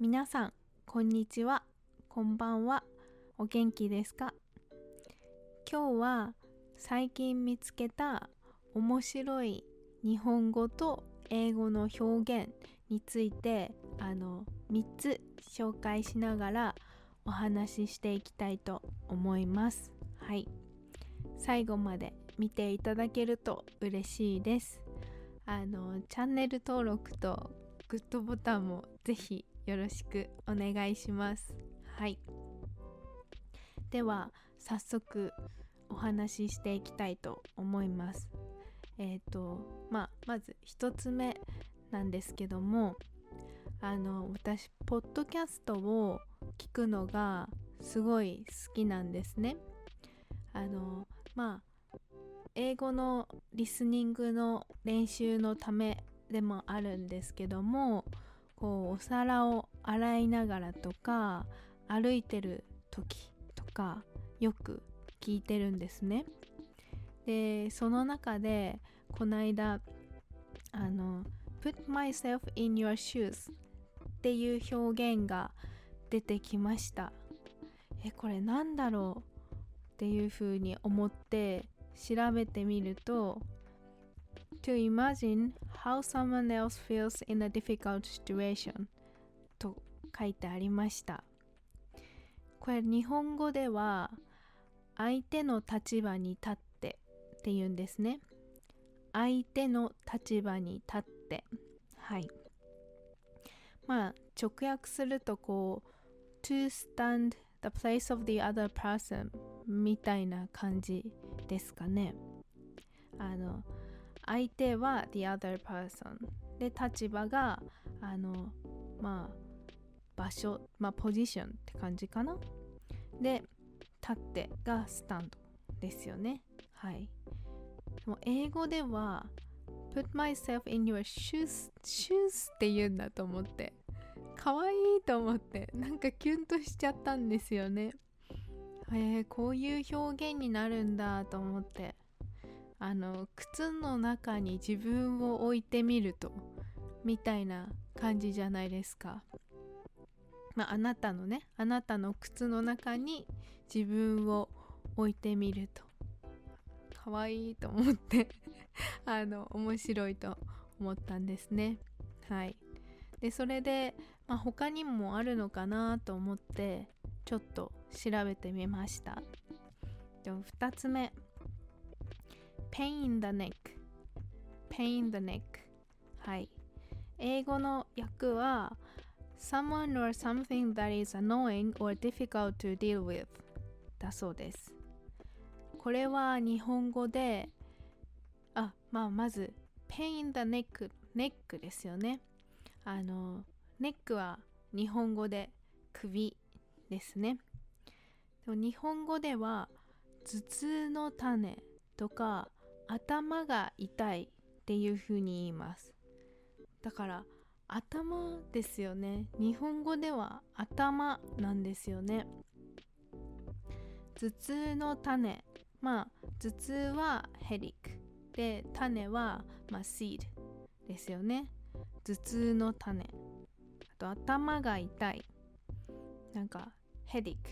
皆さんこんにちは。こんばんは。お元気ですか？今日は最近見つけた面白い日本語と英語の表現についてあの3つ紹介しながらお話ししていきたいと思います。はい。最後まで見ていただけると嬉しいです。あのチャンネル登録とグッドボタンもぜひよろしくお願いします。はい。では早速お話ししていきたいと思います。えっ、ー、とまあまず1つ目なんですけどもあの私ポッドキャストを聞くのがすごい好きなんですねあのまあ英語のリスニングの練習のためでもあるんですけどもこうお皿を洗いながらとか歩いてる時とかよく聞いてるんですね。でその中でこの間あの「put myself in your shoes」っていう表現が出てきました。えこれなんだろうっていうふうに思って調べてみると To imagine how someone else feels in a difficult situation と書いてありました。これ日本語では相手の立場に立ってっていうんですね。相手の立場に立って。はい。まあ直訳するとこう to stand the place of the other person みたいな感じですかねあの相手は the other person で立場があのまあ場所まあポジションって感じかなで立ってがスタンドですよねはいでも英語では put myself in your shoes shoes って言うんだと思って可愛いと思ってなんかキュンとしちゃったんですよね。えー、こういう表現になるんだと思って。あの靴の中に自分を置いてみるとみたいな感じじゃないですか。まあ、あなたのねあなたの靴の中に自分を置いてみると。可愛いと思って あの面白いと思ったんですね。はい。でそれで、まあ、他にもあるのかなと思ってちょっと調べてみました2つ目 pain in the neck pain in the neck はい英語の訳は someone or something that is annoying or difficult to deal with だそうですこれは日本語であまあまず pain in the neck ネックですよねあのネックは日本語で首ですね。でも日本語では頭痛の種とか頭が痛いっていう風に言います。だから頭ですよね。日本語では頭なんですよね。頭痛の種。まあ頭痛はヘリック。で種はまあシードですよね。頭痛の種。と頭が痛い。なんかヘディック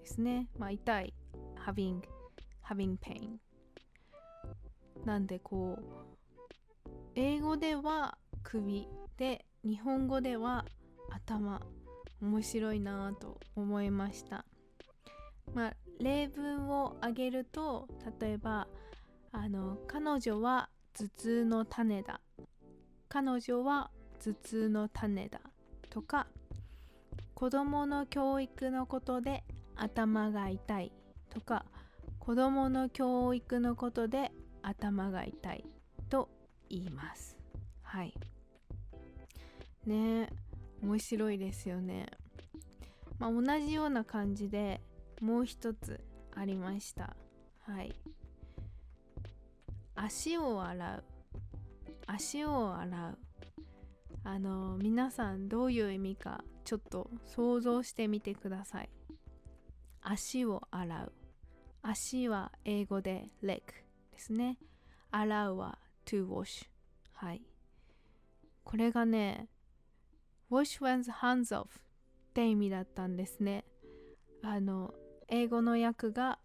ですね。まあ痛い。having having pain なんでこう英語では首で日本語では頭面白いなと思いました。まあ例文を挙げると例えばあの彼女は頭痛の種だ。彼女は頭痛の種だ。とか子供の教育のことで頭が痛いとか子供の教育のことで頭が痛いと言います。はい。ね面白いですよね。まあ同じような感じでもう一つありました。はい。足を洗う。足を洗う。あの皆さんどういう意味かちょっと想像してみてください足を洗う足は英語で leg ですね。洗うは to wash。はい。これがね、wash one's hands off って意味だったんですね。あの、英語の訳が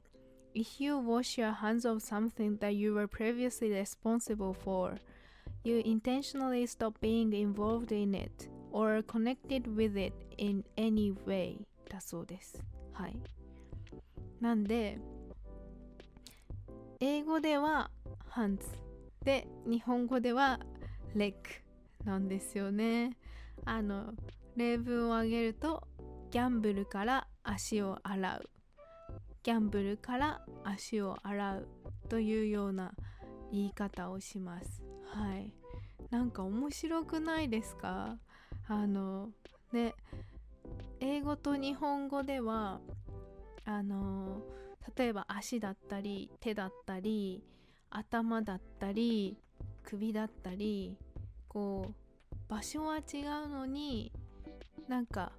If you wash your hands of something that you were previously responsible for, you intentionally stop being involved in it or connected with it in any way だそうです。はい。なんで、英語では hands で、日本語では leg なんですよね。あの、例文を挙げると、ギャンブルから足を洗う。ギャンブルから足を洗うというような言い方をします。はい。なんか面白くないですか？あの、ね、英語と日本語では、あの、例えば足だったり手だったり頭だったり首だったりこう場所は違うのになんか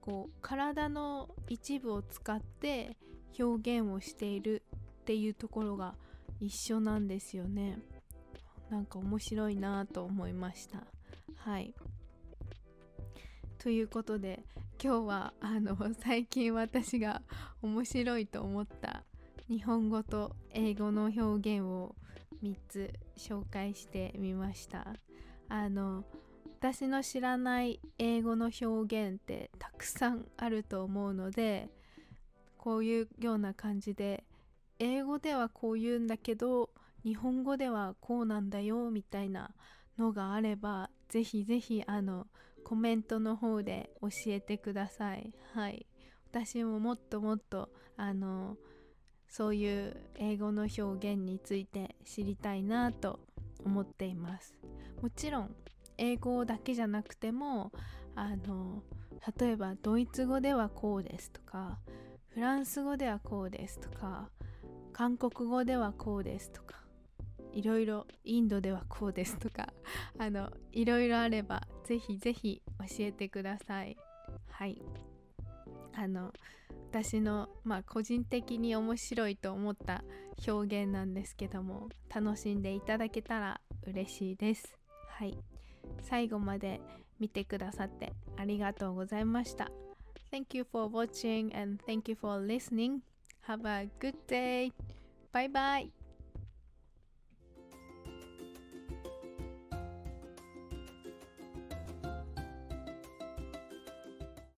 こう体の一部を使って表現をしているっていうところが一緒なんですよねなんか面白いなと思いました。はい。ということで今日はあの 最近私が面白いと思った日本語と英語の表現を3つ紹介してみました。あの私の知らない英語の表現ってたくさんあると思うのでこういうような感じで英語ではこう言うんだけど日本語ではこうなんだよみたいなのがあればぜひぜひあのコメントの方で教えてください。はい。私ももっともっとあのそういう英語の表現について知りたいなと思っています。もちろん英語だけじゃなくてもあの例えばドイツ語ではこうですとかフランス語ではこうですとか韓国語ではこうですとかいろいろインドではこうですとか あのいろいろあればぜひぜひ教えてくださいはいあの私のまあ個人的に面白いと思った表現なんですけども楽しんでいただけたら嬉しいですはい最後まで見てくださってありがとうございました Thank you for watching and thank you for listening. Have a good day. Bye bye.